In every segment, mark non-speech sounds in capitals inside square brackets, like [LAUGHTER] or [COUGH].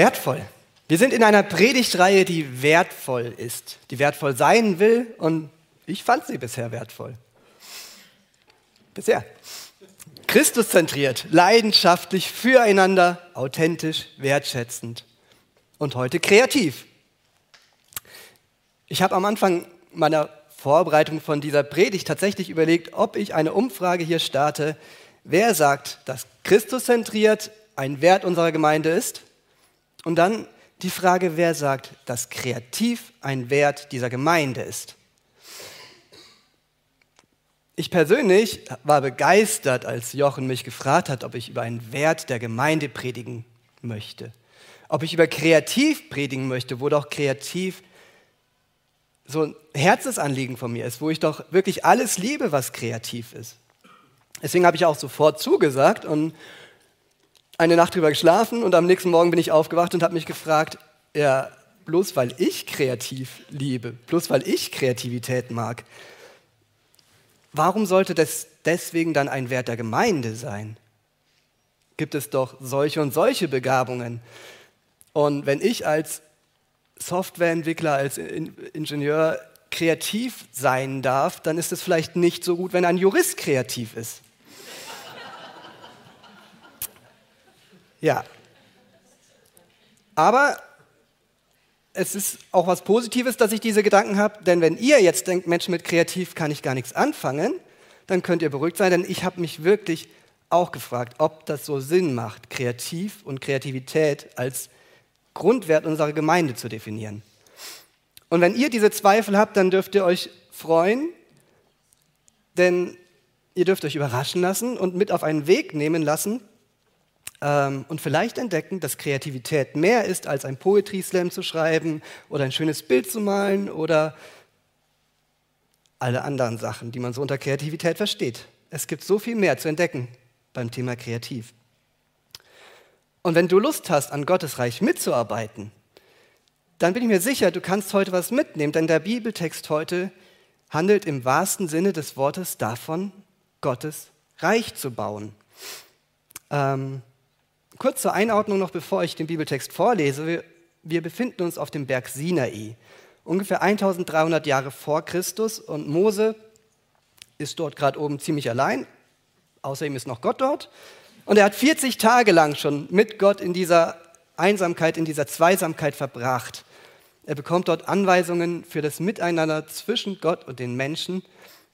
Wertvoll. Wir sind in einer Predigtreihe, die wertvoll ist, die wertvoll sein will und ich fand sie bisher wertvoll. Bisher. Christuszentriert, leidenschaftlich, füreinander, authentisch, wertschätzend und heute kreativ. Ich habe am Anfang meiner Vorbereitung von dieser Predigt tatsächlich überlegt, ob ich eine Umfrage hier starte. Wer sagt, dass Christuszentriert ein Wert unserer Gemeinde ist? Und dann die Frage, wer sagt, dass kreativ ein Wert dieser Gemeinde ist. Ich persönlich war begeistert, als Jochen mich gefragt hat, ob ich über einen Wert der Gemeinde predigen möchte. Ob ich über kreativ predigen möchte, wo doch kreativ so ein Herzensanliegen von mir ist, wo ich doch wirklich alles liebe, was kreativ ist. Deswegen habe ich auch sofort zugesagt und eine Nacht drüber geschlafen und am nächsten Morgen bin ich aufgewacht und habe mich gefragt, ja, bloß weil ich kreativ liebe, bloß weil ich Kreativität mag, warum sollte das deswegen dann ein Wert der Gemeinde sein? Gibt es doch solche und solche Begabungen. Und wenn ich als Softwareentwickler, als Ingenieur kreativ sein darf, dann ist es vielleicht nicht so gut, wenn ein Jurist kreativ ist. Ja. Aber es ist auch was Positives, dass ich diese Gedanken habe, denn wenn ihr jetzt denkt, Mensch, mit kreativ kann ich gar nichts anfangen, dann könnt ihr beruhigt sein, denn ich habe mich wirklich auch gefragt, ob das so Sinn macht, kreativ und Kreativität als Grundwert unserer Gemeinde zu definieren. Und wenn ihr diese Zweifel habt, dann dürft ihr euch freuen, denn ihr dürft euch überraschen lassen und mit auf einen Weg nehmen lassen, ähm, und vielleicht entdecken, dass Kreativität mehr ist, als ein Poetry Slam zu schreiben oder ein schönes Bild zu malen oder alle anderen Sachen, die man so unter Kreativität versteht. Es gibt so viel mehr zu entdecken beim Thema Kreativ. Und wenn du Lust hast, an Gottes Reich mitzuarbeiten, dann bin ich mir sicher, du kannst heute was mitnehmen, denn der Bibeltext heute handelt im wahrsten Sinne des Wortes davon, Gottes Reich zu bauen. Ähm, Kurz zur Einordnung noch, bevor ich den Bibeltext vorlese. Wir, wir befinden uns auf dem Berg Sinai, ungefähr 1300 Jahre vor Christus und Mose ist dort gerade oben ziemlich allein. Außerdem ist noch Gott dort. Und er hat 40 Tage lang schon mit Gott in dieser Einsamkeit, in dieser Zweisamkeit verbracht. Er bekommt dort Anweisungen für das Miteinander zwischen Gott und den Menschen,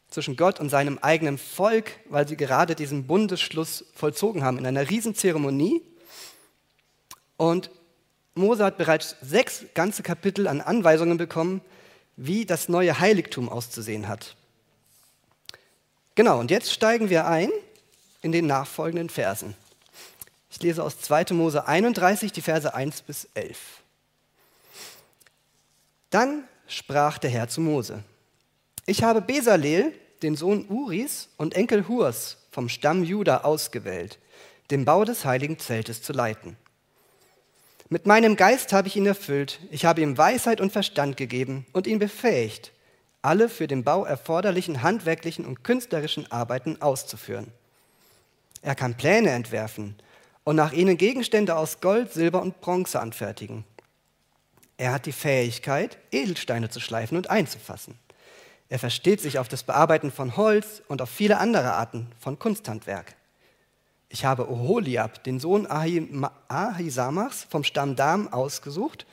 zwischen Gott und seinem eigenen Volk, weil sie gerade diesen Bundesschluss vollzogen haben in einer Riesenzeremonie. Und Mose hat bereits sechs ganze Kapitel an Anweisungen bekommen, wie das neue Heiligtum auszusehen hat. Genau, und jetzt steigen wir ein in den nachfolgenden Versen. Ich lese aus 2. Mose 31, die Verse 1 bis 11. Dann sprach der Herr zu Mose: Ich habe Besaleel, den Sohn Uris und Enkel Hurs vom Stamm Juda ausgewählt, den Bau des heiligen Zeltes zu leiten. Mit meinem Geist habe ich ihn erfüllt. Ich habe ihm Weisheit und Verstand gegeben und ihn befähigt, alle für den Bau erforderlichen handwerklichen und künstlerischen Arbeiten auszuführen. Er kann Pläne entwerfen und nach ihnen Gegenstände aus Gold, Silber und Bronze anfertigen. Er hat die Fähigkeit, Edelsteine zu schleifen und einzufassen. Er versteht sich auf das Bearbeiten von Holz und auf viele andere Arten von Kunsthandwerk. Ich habe Oholiab, den Sohn Ahisamachs vom Stamm Dam, ausgesucht,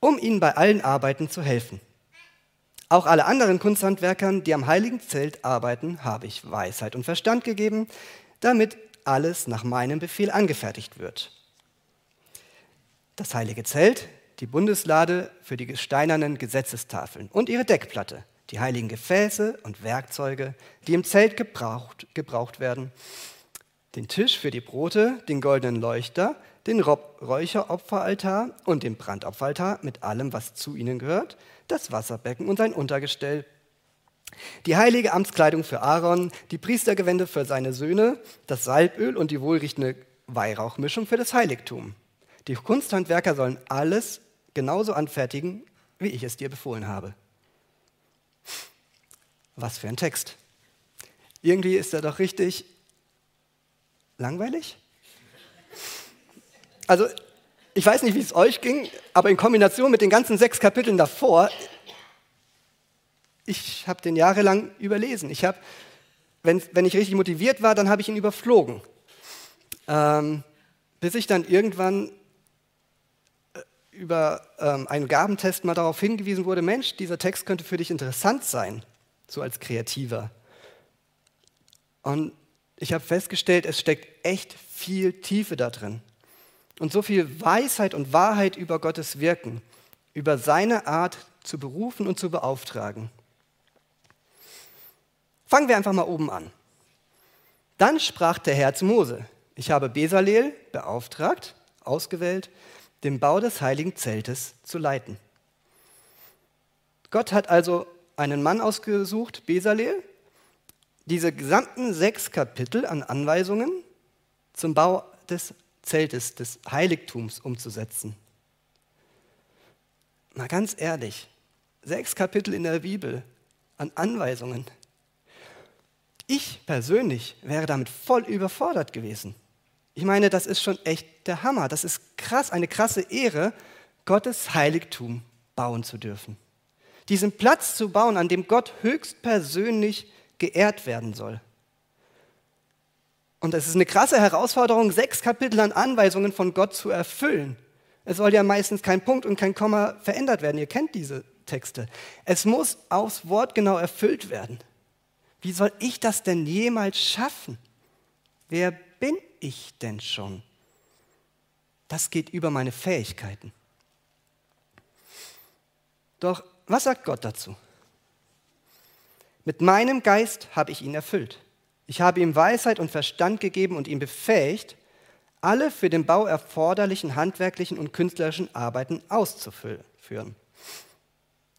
um ihnen bei allen Arbeiten zu helfen. Auch alle anderen Kunsthandwerkern, die am heiligen Zelt arbeiten, habe ich Weisheit und Verstand gegeben, damit alles nach meinem Befehl angefertigt wird. Das heilige Zelt, die Bundeslade für die steinernen Gesetzestafeln und ihre Deckplatte, die heiligen Gefäße und Werkzeuge, die im Zelt gebraucht, gebraucht werden, den Tisch für die Brote, den goldenen Leuchter, den Räucheropferaltar und den Brandopferaltar mit allem, was zu ihnen gehört, das Wasserbecken und sein Untergestell, die heilige Amtskleidung für Aaron, die Priestergewände für seine Söhne, das Salböl und die wohlriechende Weihrauchmischung für das Heiligtum. Die Kunsthandwerker sollen alles genauso anfertigen, wie ich es dir befohlen habe. Was für ein Text. Irgendwie ist er doch richtig langweilig? Also, ich weiß nicht, wie es euch ging, aber in Kombination mit den ganzen sechs Kapiteln davor, ich habe den jahrelang überlesen. Ich habe, wenn, wenn ich richtig motiviert war, dann habe ich ihn überflogen. Ähm, bis ich dann irgendwann äh, über ähm, einen Gabentest mal darauf hingewiesen wurde, Mensch, dieser Text könnte für dich interessant sein, so als Kreativer. Und ich habe festgestellt, es steckt echt viel Tiefe da drin. Und so viel Weisheit und Wahrheit über Gottes Wirken, über seine Art zu berufen und zu beauftragen. Fangen wir einfach mal oben an. Dann sprach der Herr zu Mose, ich habe Besaleel beauftragt, ausgewählt, den Bau des heiligen Zeltes zu leiten. Gott hat also einen Mann ausgesucht, Besaleel, diese gesamten sechs Kapitel an Anweisungen zum Bau des Zeltes, des Heiligtums umzusetzen. Mal ganz ehrlich, sechs Kapitel in der Bibel an Anweisungen. Ich persönlich wäre damit voll überfordert gewesen. Ich meine, das ist schon echt der Hammer. Das ist krass, eine krasse Ehre, Gottes Heiligtum bauen zu dürfen. Diesen Platz zu bauen, an dem Gott höchstpersönlich geehrt werden soll. Und es ist eine krasse Herausforderung, sechs Kapitel an Anweisungen von Gott zu erfüllen. Es soll ja meistens kein Punkt und kein Komma verändert werden. Ihr kennt diese Texte. Es muss aufs Wort genau erfüllt werden. Wie soll ich das denn jemals schaffen? Wer bin ich denn schon? Das geht über meine Fähigkeiten. Doch was sagt Gott dazu? Mit meinem Geist habe ich ihn erfüllt. Ich habe ihm Weisheit und Verstand gegeben und ihn befähigt, alle für den Bau erforderlichen handwerklichen und künstlerischen Arbeiten auszuführen.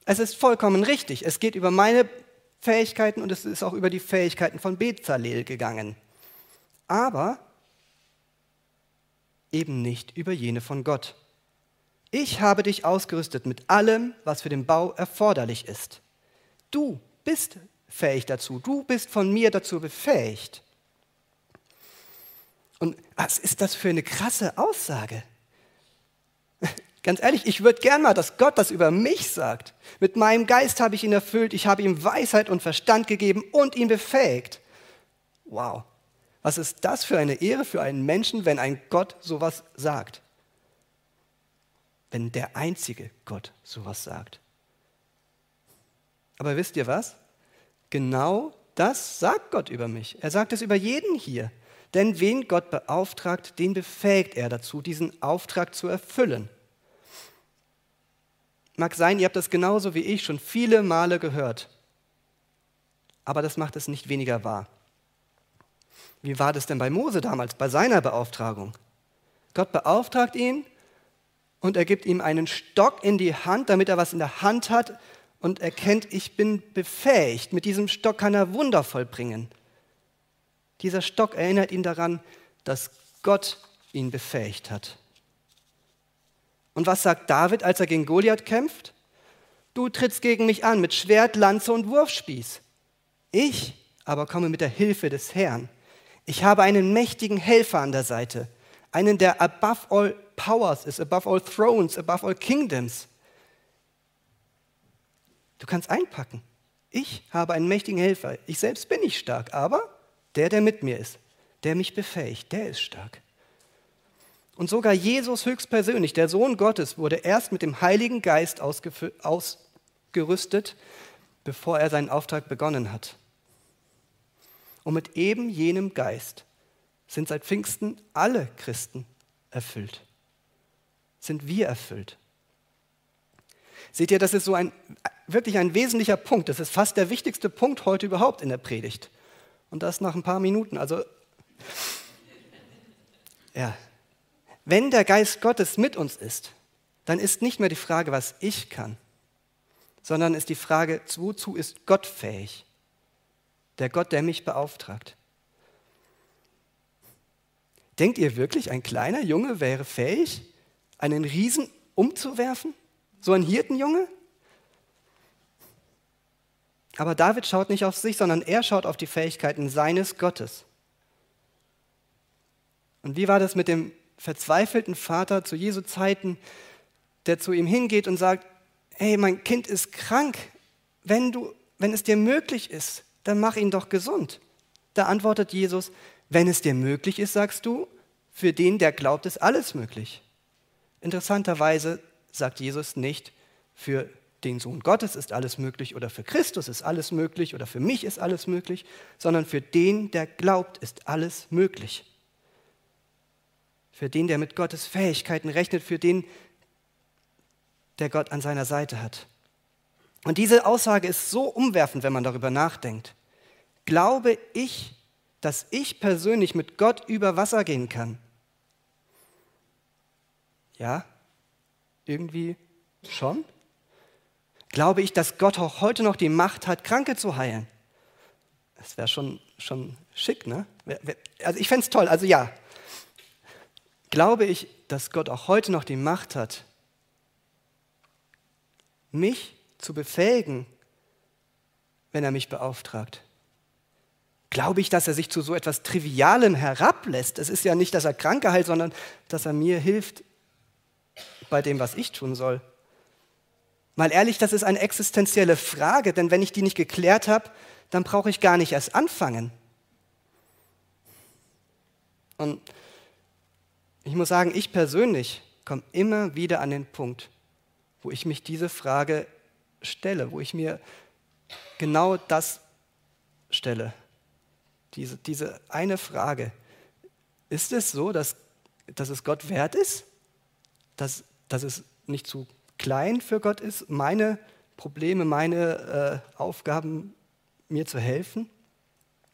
Es ist vollkommen richtig. Es geht über meine Fähigkeiten und es ist auch über die Fähigkeiten von Bezalel gegangen. Aber eben nicht über jene von Gott. Ich habe dich ausgerüstet mit allem, was für den Bau erforderlich ist. Du bist fähig dazu. Du bist von mir dazu befähigt. Und was ist das für eine krasse Aussage? [LAUGHS] Ganz ehrlich, ich würde gern mal, dass Gott das über mich sagt. Mit meinem Geist habe ich ihn erfüllt, ich habe ihm Weisheit und Verstand gegeben und ihn befähigt. Wow, was ist das für eine Ehre für einen Menschen, wenn ein Gott sowas sagt? Wenn der einzige Gott sowas sagt. Aber wisst ihr was? Genau das sagt Gott über mich. Er sagt es über jeden hier. Denn wen Gott beauftragt, den befähigt er dazu, diesen Auftrag zu erfüllen. Mag sein, ihr habt das genauso wie ich schon viele Male gehört. Aber das macht es nicht weniger wahr. Wie war das denn bei Mose damals, bei seiner Beauftragung? Gott beauftragt ihn und er gibt ihm einen Stock in die Hand, damit er was in der Hand hat, und erkennt, ich bin befähigt. Mit diesem Stock kann er Wunder vollbringen. Dieser Stock erinnert ihn daran, dass Gott ihn befähigt hat. Und was sagt David, als er gegen Goliath kämpft? Du trittst gegen mich an mit Schwert, Lanze und Wurfspieß. Ich aber komme mit der Hilfe des Herrn. Ich habe einen mächtigen Helfer an der Seite, einen, der above all powers ist, above all thrones, above all kingdoms. Du kannst einpacken. Ich habe einen mächtigen Helfer. Ich selbst bin nicht stark, aber der, der mit mir ist, der mich befähigt, der ist stark. Und sogar Jesus höchstpersönlich, der Sohn Gottes, wurde erst mit dem Heiligen Geist ausgerüstet, bevor er seinen Auftrag begonnen hat. Und mit eben jenem Geist sind seit Pfingsten alle Christen erfüllt. Sind wir erfüllt. Seht ihr, das ist so ein wirklich ein wesentlicher Punkt. Das ist fast der wichtigste Punkt heute überhaupt in der Predigt. Und das nach ein paar Minuten. Also, ja. Wenn der Geist Gottes mit uns ist, dann ist nicht mehr die Frage, was ich kann, sondern ist die Frage, wozu ist Gott fähig? Der Gott, der mich beauftragt. Denkt ihr wirklich, ein kleiner Junge wäre fähig, einen Riesen umzuwerfen? So ein Hirtenjunge? Aber David schaut nicht auf sich, sondern er schaut auf die Fähigkeiten seines Gottes. Und wie war das mit dem verzweifelten Vater zu Jesu Zeiten, der zu ihm hingeht und sagt, hey, mein Kind ist krank, wenn, du, wenn es dir möglich ist, dann mach ihn doch gesund. Da antwortet Jesus, wenn es dir möglich ist, sagst du, für den, der glaubt, ist alles möglich. Interessanterweise sagt Jesus nicht, für den Sohn Gottes ist alles möglich oder für Christus ist alles möglich oder für mich ist alles möglich, sondern für den, der glaubt, ist alles möglich. Für den, der mit Gottes Fähigkeiten rechnet, für den, der Gott an seiner Seite hat. Und diese Aussage ist so umwerfend, wenn man darüber nachdenkt. Glaube ich, dass ich persönlich mit Gott über Wasser gehen kann? Ja, irgendwie schon. Glaube ich, dass Gott auch heute noch die Macht hat, Kranke zu heilen? Das wäre schon, schon schick, ne? Also ich fände es toll, also ja. Glaube ich, dass Gott auch heute noch die Macht hat, mich zu befähigen, wenn er mich beauftragt? Glaube ich, dass er sich zu so etwas Trivialem herablässt? Es ist ja nicht, dass er Kranke heilt, sondern dass er mir hilft bei dem, was ich tun soll. Mal ehrlich, das ist eine existenzielle Frage, denn wenn ich die nicht geklärt habe, dann brauche ich gar nicht erst anfangen. Und ich muss sagen, ich persönlich komme immer wieder an den Punkt, wo ich mich diese Frage stelle, wo ich mir genau das stelle. Diese, diese eine Frage. Ist es so, dass, dass es Gott wert ist? Dass, dass es nicht zu klein für Gott ist, meine Probleme, meine äh, Aufgaben mir zu helfen?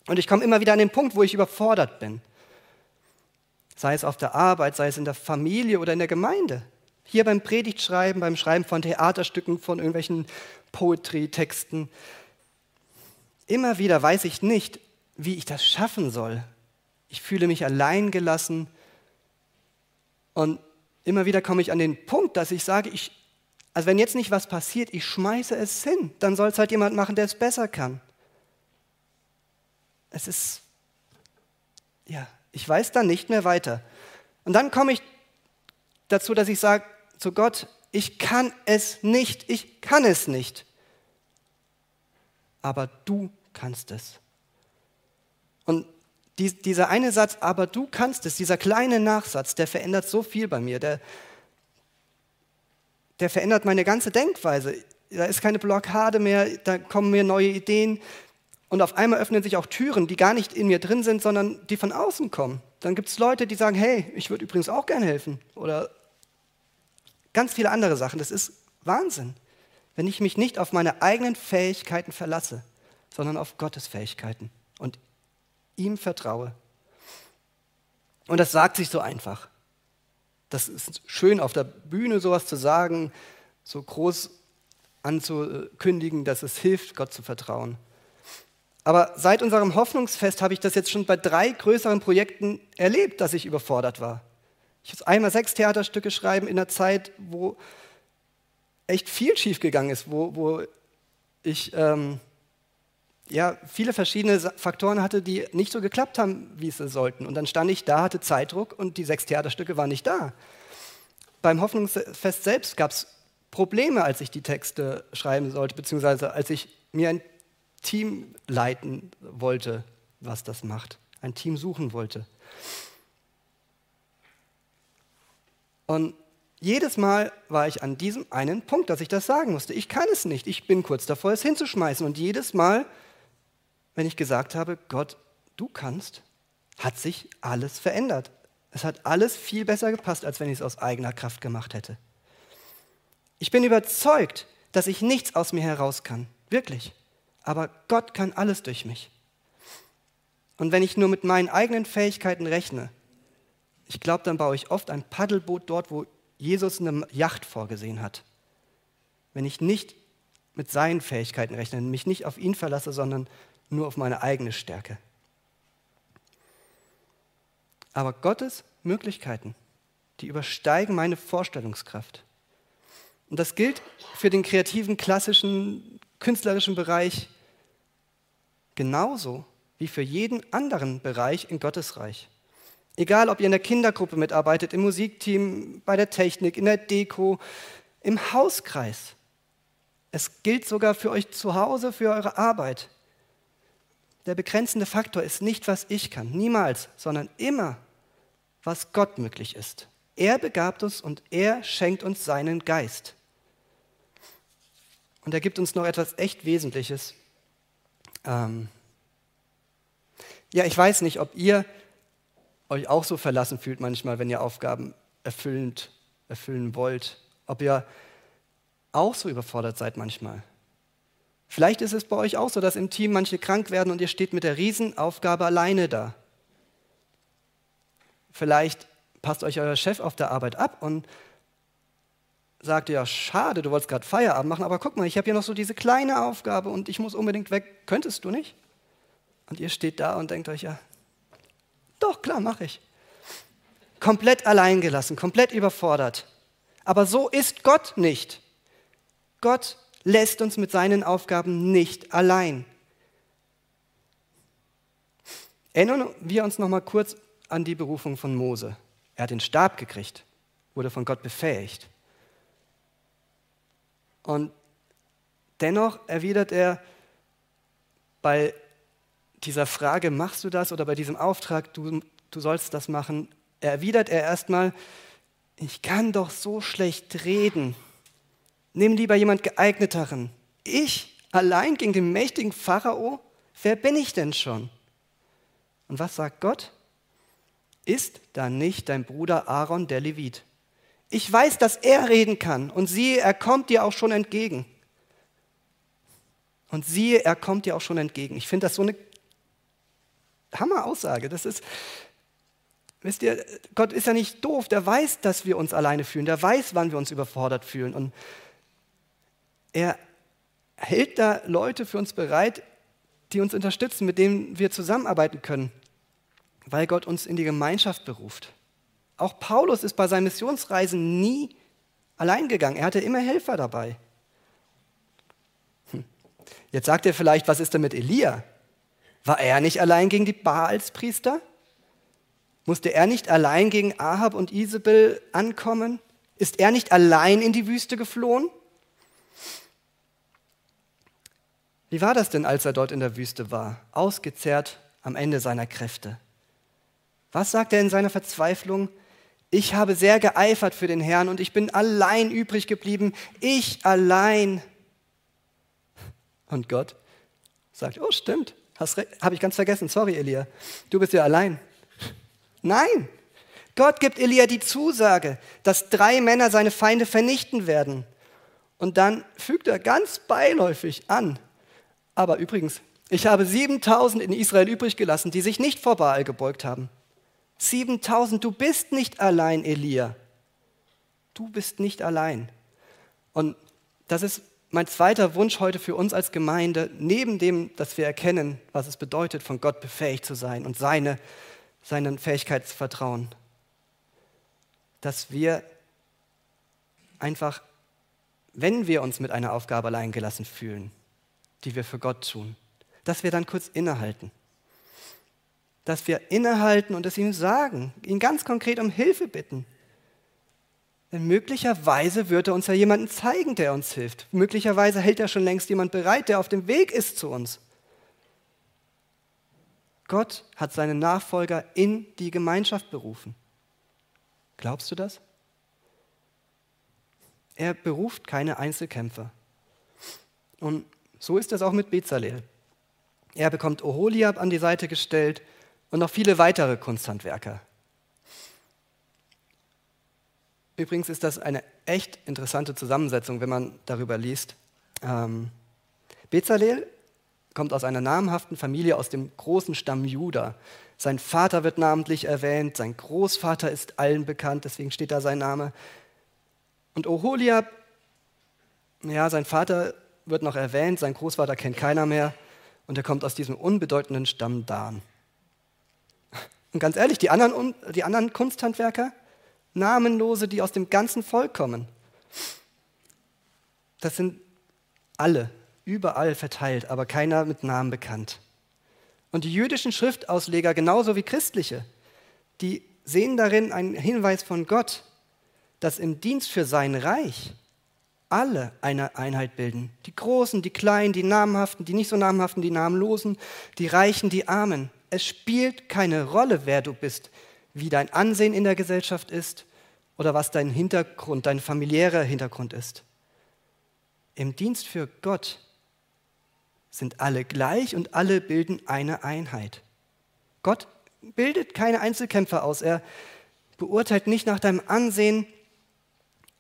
Und ich komme immer wieder an den Punkt, wo ich überfordert bin. Sei es auf der Arbeit, sei es in der Familie oder in der Gemeinde. Hier beim Predigtschreiben, beim Schreiben von Theaterstücken, von irgendwelchen Poetry-Texten. Immer wieder weiß ich nicht, wie ich das schaffen soll. Ich fühle mich allein gelassen und immer wieder komme ich an den Punkt, dass ich sage, ich, also wenn jetzt nicht was passiert, ich schmeiße es hin, dann soll es halt jemand machen, der es besser kann. Es ist, ja, ich weiß dann nicht mehr weiter. Und dann komme ich dazu, dass ich sage zu Gott, ich kann es nicht, ich kann es nicht. Aber du kannst es. Und die, dieser eine Satz, aber du kannst es, dieser kleine Nachsatz, der verändert so viel bei mir. Der, der verändert meine ganze Denkweise. Da ist keine Blockade mehr, da kommen mir neue Ideen. Und auf einmal öffnen sich auch Türen, die gar nicht in mir drin sind, sondern die von außen kommen. Dann gibt es Leute, die sagen, hey, ich würde übrigens auch gerne helfen. Oder ganz viele andere Sachen. Das ist Wahnsinn, wenn ich mich nicht auf meine eigenen Fähigkeiten verlasse, sondern auf Gottes Fähigkeiten und ihm vertraue. Und das sagt sich so einfach. Das ist schön auf der Bühne sowas zu sagen, so groß anzukündigen, dass es hilft, Gott zu vertrauen. Aber seit unserem Hoffnungsfest habe ich das jetzt schon bei drei größeren Projekten erlebt, dass ich überfordert war. Ich muss einmal sechs Theaterstücke schreiben in einer Zeit, wo echt viel schiefgegangen ist, wo, wo ich ähm, ja, viele verschiedene Faktoren hatte, die nicht so geklappt haben, wie sie sollten. Und dann stand ich da, hatte Zeitdruck und die sechs Theaterstücke waren nicht da. Beim Hoffnungsfest selbst gab es Probleme, als ich die Texte schreiben sollte, beziehungsweise als ich mir ein Team leiten wollte, was das macht, ein Team suchen wollte. Und jedes Mal war ich an diesem einen Punkt, dass ich das sagen musste. Ich kann es nicht. Ich bin kurz davor, es hinzuschmeißen. Und jedes Mal, wenn ich gesagt habe, Gott, du kannst, hat sich alles verändert. Es hat alles viel besser gepasst, als wenn ich es aus eigener Kraft gemacht hätte. Ich bin überzeugt, dass ich nichts aus mir heraus kann. Wirklich aber Gott kann alles durch mich. Und wenn ich nur mit meinen eigenen Fähigkeiten rechne, ich glaube, dann baue ich oft ein Paddelboot dort, wo Jesus eine Yacht vorgesehen hat. Wenn ich nicht mit seinen Fähigkeiten rechne, mich nicht auf ihn verlasse, sondern nur auf meine eigene Stärke. Aber Gottes Möglichkeiten, die übersteigen meine Vorstellungskraft. Und das gilt für den kreativen, klassischen künstlerischen Bereich genauso wie für jeden anderen Bereich in Gottes Reich. Egal, ob ihr in der Kindergruppe mitarbeitet, im Musikteam, bei der Technik, in der Deko, im Hauskreis. Es gilt sogar für euch zu Hause, für eure Arbeit. Der begrenzende Faktor ist nicht, was ich kann, niemals, sondern immer, was Gott möglich ist. Er begabt uns und er schenkt uns seinen Geist. Und er gibt uns noch etwas echt Wesentliches. Ähm ja, ich weiß nicht, ob ihr euch auch so verlassen fühlt manchmal, wenn ihr Aufgaben erfüllend erfüllen wollt. Ob ihr auch so überfordert seid manchmal. Vielleicht ist es bei euch auch so, dass im Team manche krank werden und ihr steht mit der Riesenaufgabe alleine da. Vielleicht passt euch euer Chef auf der Arbeit ab und sagt, ja, schade, du wolltest gerade Feierabend machen, aber guck mal, ich habe hier noch so diese kleine Aufgabe und ich muss unbedingt weg. Könntest du nicht? Und ihr steht da und denkt euch, ja, doch, klar, mache ich. Komplett alleingelassen, komplett überfordert. Aber so ist Gott nicht. Gott lässt uns mit seinen Aufgaben nicht allein. Erinnern wir uns noch mal kurz an die Berufung von Mose. Er hat den Stab gekriegt, wurde von Gott befähigt. Und dennoch erwidert er bei dieser Frage, machst du das oder bei diesem Auftrag, du, du sollst das machen, erwidert er erstmal, ich kann doch so schlecht reden. Nimm lieber jemand geeigneteren. Ich allein gegen den mächtigen Pharao? Wer bin ich denn schon? Und was sagt Gott? Ist da nicht dein Bruder Aaron der Levit? Ich weiß, dass er reden kann und siehe, er kommt dir auch schon entgegen. Und siehe, er kommt dir auch schon entgegen. Ich finde das so eine Hammer-Aussage. Das ist, wisst ihr, Gott ist ja nicht doof. Der weiß, dass wir uns alleine fühlen. Der weiß, wann wir uns überfordert fühlen. Und er hält da Leute für uns bereit, die uns unterstützen, mit denen wir zusammenarbeiten können, weil Gott uns in die Gemeinschaft beruft. Auch Paulus ist bei seinen Missionsreisen nie allein gegangen. Er hatte immer Helfer dabei. Hm. Jetzt sagt er vielleicht, was ist denn mit Elia? War er nicht allein gegen die Baalspriester? Musste er nicht allein gegen Ahab und Isabel ankommen? Ist er nicht allein in die Wüste geflohen? Wie war das denn, als er dort in der Wüste war, ausgezehrt am Ende seiner Kräfte? Was sagt er in seiner Verzweiflung? Ich habe sehr geeifert für den Herrn und ich bin allein übrig geblieben. Ich allein. Und Gott sagt, oh stimmt, habe ich ganz vergessen, sorry Elia, du bist ja allein. Nein, Gott gibt Elia die Zusage, dass drei Männer seine Feinde vernichten werden. Und dann fügt er ganz beiläufig an, aber übrigens, ich habe 7000 in Israel übrig gelassen, die sich nicht vor Baal gebeugt haben. 7000, du bist nicht allein, Elia. Du bist nicht allein. Und das ist mein zweiter Wunsch heute für uns als Gemeinde, neben dem, dass wir erkennen, was es bedeutet, von Gott befähigt zu sein und seine, seinen Fähigkeit zu vertrauen, dass wir einfach, wenn wir uns mit einer Aufgabe allein gelassen fühlen, die wir für Gott tun, dass wir dann kurz innehalten dass wir innehalten und es ihm sagen, ihn ganz konkret um Hilfe bitten. Denn möglicherweise wird er uns ja jemanden zeigen, der uns hilft. Möglicherweise hält er schon längst jemand bereit, der auf dem Weg ist zu uns. Gott hat seine Nachfolger in die Gemeinschaft berufen. Glaubst du das? Er beruft keine Einzelkämpfer. Und so ist es auch mit Bezalel. Er bekommt Oholiab an die Seite gestellt und noch viele weitere Kunsthandwerker. Übrigens ist das eine echt interessante Zusammensetzung, wenn man darüber liest. Ähm, Bezalel kommt aus einer namhaften Familie aus dem großen Stamm Juda. Sein Vater wird namentlich erwähnt, sein Großvater ist allen bekannt, deswegen steht da sein Name. Und Oholiab, ja, sein Vater wird noch erwähnt, sein Großvater kennt keiner mehr und er kommt aus diesem unbedeutenden Stamm Dan. Und ganz ehrlich, die anderen, die anderen Kunsthandwerker, namenlose, die aus dem ganzen Volk kommen, das sind alle, überall verteilt, aber keiner mit Namen bekannt. Und die jüdischen Schriftausleger, genauso wie christliche, die sehen darin einen Hinweis von Gott, dass im Dienst für sein Reich alle eine Einheit bilden. Die Großen, die Kleinen, die Namenhaften, die nicht so Namenhaften, die Namenlosen, die Reichen, die Armen. Es spielt keine Rolle, wer du bist, wie dein Ansehen in der Gesellschaft ist oder was dein Hintergrund, dein familiärer Hintergrund ist. Im Dienst für Gott sind alle gleich und alle bilden eine Einheit. Gott bildet keine Einzelkämpfer aus. Er beurteilt nicht nach deinem Ansehen,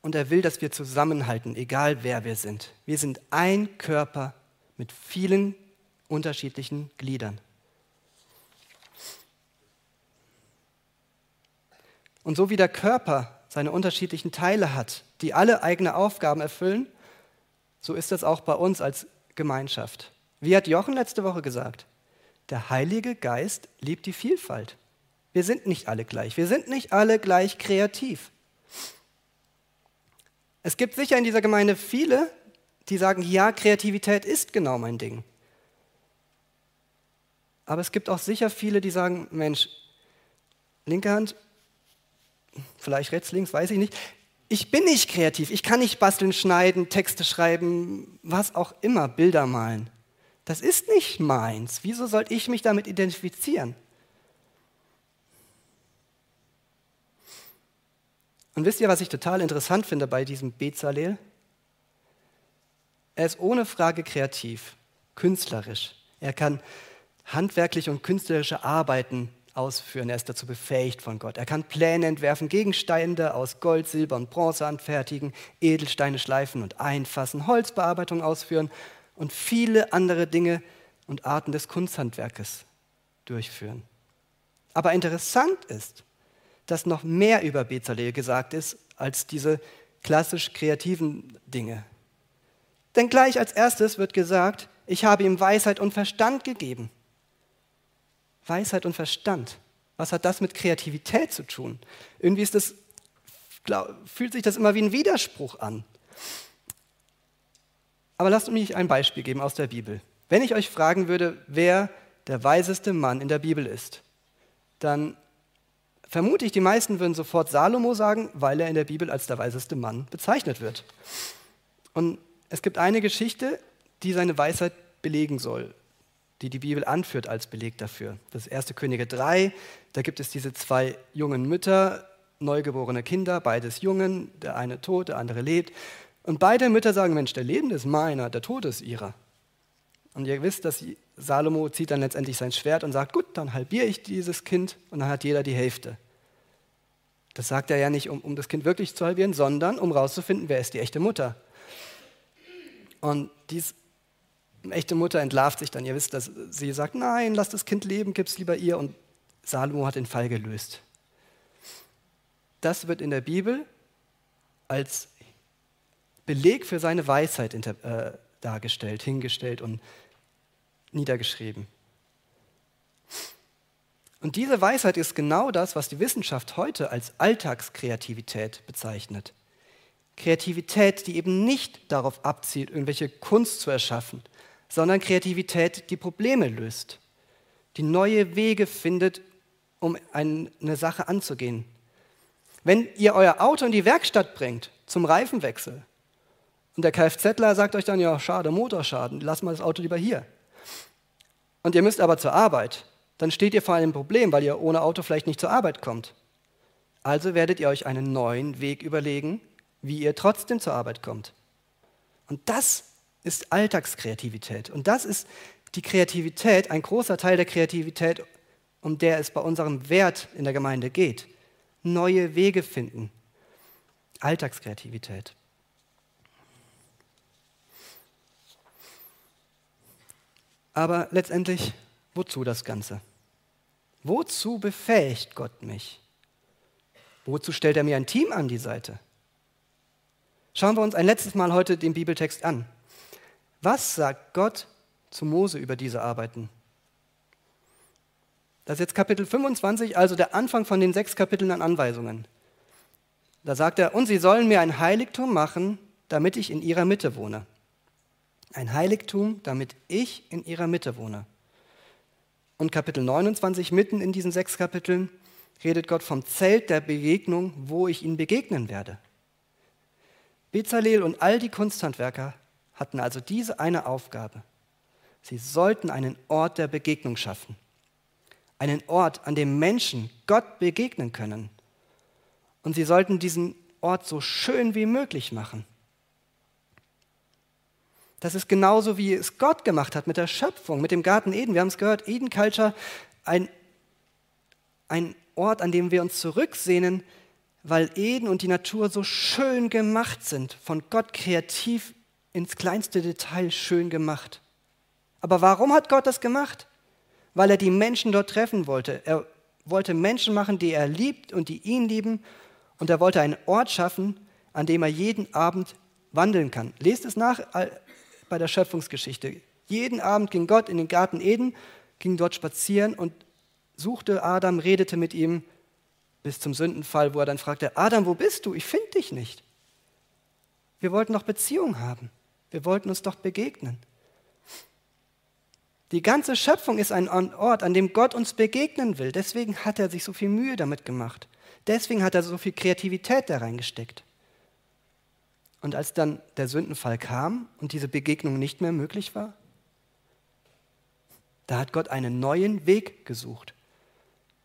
und er will, dass wir zusammenhalten, egal wer wir sind. Wir sind ein Körper mit vielen unterschiedlichen Gliedern. Und so wie der Körper seine unterschiedlichen Teile hat, die alle eigene Aufgaben erfüllen, so ist das auch bei uns als Gemeinschaft. Wie hat Jochen letzte Woche gesagt? Der Heilige Geist liebt die Vielfalt. Wir sind nicht alle gleich. Wir sind nicht alle gleich kreativ. Es gibt sicher in dieser Gemeinde viele, die sagen, ja, Kreativität ist genau mein Ding. Aber es gibt auch sicher viele, die sagen, Mensch, linke Hand, vielleicht rechts, links, weiß ich nicht. Ich bin nicht kreativ, ich kann nicht basteln, schneiden, Texte schreiben, was auch immer, Bilder malen. Das ist nicht meins. Wieso soll ich mich damit identifizieren? Und wisst ihr, was ich total interessant finde bei diesem Bezalel? Er ist ohne Frage kreativ, künstlerisch. Er kann handwerkliche und künstlerische Arbeiten ausführen. Er ist dazu befähigt von Gott. Er kann Pläne entwerfen, Gegenstände aus Gold, Silber und Bronze anfertigen, Edelsteine schleifen und einfassen, Holzbearbeitung ausführen und viele andere Dinge und Arten des Kunsthandwerkes durchführen. Aber interessant ist, dass noch mehr über Bezalel gesagt ist als diese klassisch kreativen Dinge. Denn gleich als erstes wird gesagt, ich habe ihm Weisheit und Verstand gegeben. Weisheit und Verstand. Was hat das mit Kreativität zu tun? Irgendwie das, fühlt sich das immer wie ein Widerspruch an. Aber lasst mich ein Beispiel geben aus der Bibel. Wenn ich euch fragen würde, wer der weiseste Mann in der Bibel ist, dann vermute ich, die meisten würden sofort Salomo sagen, weil er in der Bibel als der weiseste Mann bezeichnet wird. Und es gibt eine Geschichte, die seine Weisheit belegen soll, die die Bibel anführt als Beleg dafür. Das 1. Könige 3, da gibt es diese zwei jungen Mütter, neugeborene Kinder, beides Jungen, der eine tot, der andere lebt. Und beide Mütter sagen, Mensch, der Lebende ist meiner, der Tod ist ihrer. Und ihr wisst, dass Salomo zieht dann letztendlich sein Schwert und sagt, gut, dann halbiere ich dieses Kind und dann hat jeder die Hälfte. Das sagt er ja nicht, um, um das Kind wirklich zu halbieren, sondern um herauszufinden, wer ist die echte Mutter. Und diese echte Mutter entlarvt sich dann. Ihr wisst, dass sie sagt, nein, lass das Kind leben, gib es lieber ihr. Und Salomo hat den Fall gelöst. Das wird in der Bibel als Beleg für seine Weisheit äh, dargestellt, hingestellt und niedergeschrieben. Und diese Weisheit ist genau das, was die Wissenschaft heute als Alltagskreativität bezeichnet. Kreativität, die eben nicht darauf abzielt, irgendwelche Kunst zu erschaffen, sondern Kreativität, die Probleme löst, die neue Wege findet, um eine Sache anzugehen. Wenn ihr euer Auto in die Werkstatt bringt zum Reifenwechsel und der Kfzler sagt euch dann, ja, schade, Motorschaden, lass mal das Auto lieber hier. Und ihr müsst aber zur Arbeit, dann steht ihr vor einem Problem, weil ihr ohne Auto vielleicht nicht zur Arbeit kommt. Also werdet ihr euch einen neuen Weg überlegen, wie ihr trotzdem zur Arbeit kommt. Und das ist Alltagskreativität. Und das ist die Kreativität, ein großer Teil der Kreativität, um der es bei unserem Wert in der Gemeinde geht. Neue Wege finden. Alltagskreativität. Aber letztendlich, wozu das Ganze? Wozu befähigt Gott mich? Wozu stellt er mir ein Team an die Seite? Schauen wir uns ein letztes Mal heute den Bibeltext an. Was sagt Gott zu Mose über diese Arbeiten? Das ist jetzt Kapitel 25, also der Anfang von den sechs Kapiteln an Anweisungen. Da sagt er, und sie sollen mir ein Heiligtum machen, damit ich in ihrer Mitte wohne. Ein Heiligtum, damit ich in ihrer Mitte wohne. Und Kapitel 29, mitten in diesen sechs Kapiteln, redet Gott vom Zelt der Begegnung, wo ich ihnen begegnen werde. Bezalel und all die Kunsthandwerker hatten also diese eine Aufgabe. Sie sollten einen Ort der Begegnung schaffen. Einen Ort, an dem Menschen Gott begegnen können. Und sie sollten diesen Ort so schön wie möglich machen. Das ist genauso, wie es Gott gemacht hat mit der Schöpfung, mit dem Garten Eden. Wir haben es gehört, Eden Culture, ein, ein Ort, an dem wir uns zurücksehnen, weil Eden und die Natur so schön gemacht sind, von Gott kreativ ins kleinste Detail schön gemacht. Aber warum hat Gott das gemacht? Weil er die Menschen dort treffen wollte. Er wollte Menschen machen, die er liebt und die ihn lieben. Und er wollte einen Ort schaffen, an dem er jeden Abend wandeln kann. Lest es nach bei der Schöpfungsgeschichte. Jeden Abend ging Gott in den Garten Eden, ging dort spazieren und suchte Adam, redete mit ihm bis zum Sündenfall, wo er dann fragte, Adam, wo bist du? Ich finde dich nicht. Wir wollten doch Beziehung haben. Wir wollten uns doch begegnen. Die ganze Schöpfung ist ein Ort, an dem Gott uns begegnen will. Deswegen hat er sich so viel Mühe damit gemacht. Deswegen hat er so viel Kreativität da reingesteckt. Und als dann der Sündenfall kam und diese Begegnung nicht mehr möglich war, da hat Gott einen neuen Weg gesucht,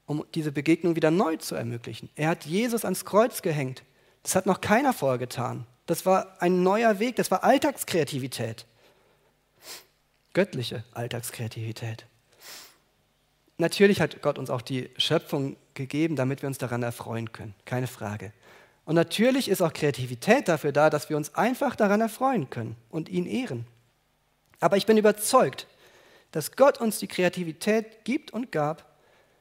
um diese Begegnung wieder neu zu ermöglichen. Er hat Jesus ans Kreuz gehängt. Das hat noch keiner vorher getan. Das war ein neuer Weg, das war Alltagskreativität. Göttliche Alltagskreativität. Natürlich hat Gott uns auch die Schöpfung gegeben, damit wir uns daran erfreuen können, keine Frage. Und natürlich ist auch Kreativität dafür da, dass wir uns einfach daran erfreuen können und ihn ehren. Aber ich bin überzeugt, dass Gott uns die Kreativität gibt und gab,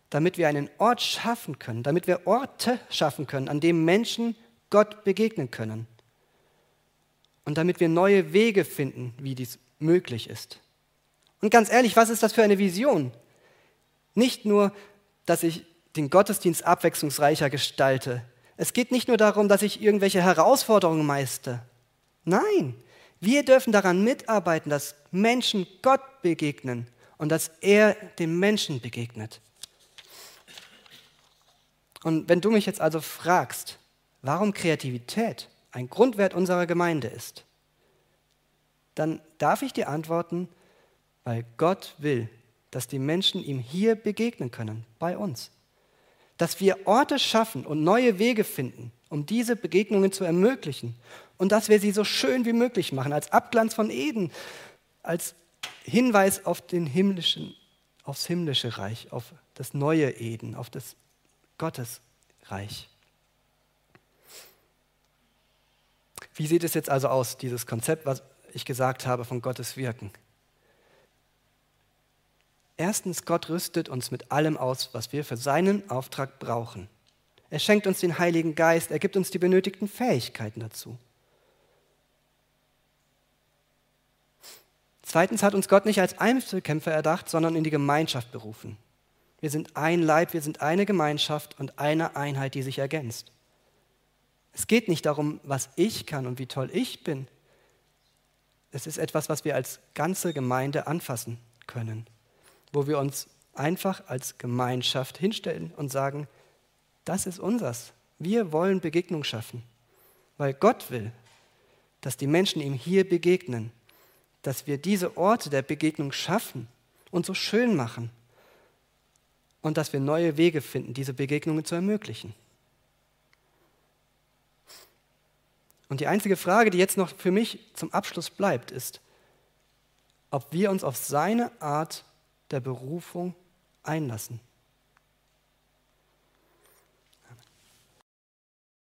damit wir einen Ort schaffen können, damit wir Orte schaffen können, an denen Menschen Gott begegnen können. Und damit wir neue Wege finden, wie dies möglich ist. Und ganz ehrlich, was ist das für eine Vision? Nicht nur, dass ich den Gottesdienst abwechslungsreicher gestalte, es geht nicht nur darum, dass ich irgendwelche Herausforderungen meiste. Nein, wir dürfen daran mitarbeiten, dass Menschen Gott begegnen und dass er dem Menschen begegnet. Und wenn du mich jetzt also fragst, warum Kreativität ein Grundwert unserer Gemeinde ist, dann darf ich dir antworten, weil Gott will, dass die Menschen ihm hier begegnen können, bei uns dass wir Orte schaffen und neue Wege finden, um diese Begegnungen zu ermöglichen und dass wir sie so schön wie möglich machen, als Abglanz von Eden, als Hinweis auf den himmlischen, aufs himmlische Reich, auf das neue Eden, auf das Gottesreich. Wie sieht es jetzt also aus, dieses Konzept, was ich gesagt habe von Gottes Wirken? Erstens, Gott rüstet uns mit allem aus, was wir für seinen Auftrag brauchen. Er schenkt uns den Heiligen Geist, er gibt uns die benötigten Fähigkeiten dazu. Zweitens hat uns Gott nicht als Einzelkämpfer erdacht, sondern in die Gemeinschaft berufen. Wir sind ein Leib, wir sind eine Gemeinschaft und eine Einheit, die sich ergänzt. Es geht nicht darum, was ich kann und wie toll ich bin. Es ist etwas, was wir als ganze Gemeinde anfassen können wo wir uns einfach als Gemeinschaft hinstellen und sagen, das ist unsers. Wir wollen Begegnung schaffen, weil Gott will, dass die Menschen ihm hier begegnen, dass wir diese Orte der Begegnung schaffen und so schön machen und dass wir neue Wege finden, diese Begegnungen zu ermöglichen. Und die einzige Frage, die jetzt noch für mich zum Abschluss bleibt, ist, ob wir uns auf seine Art der Berufung einlassen.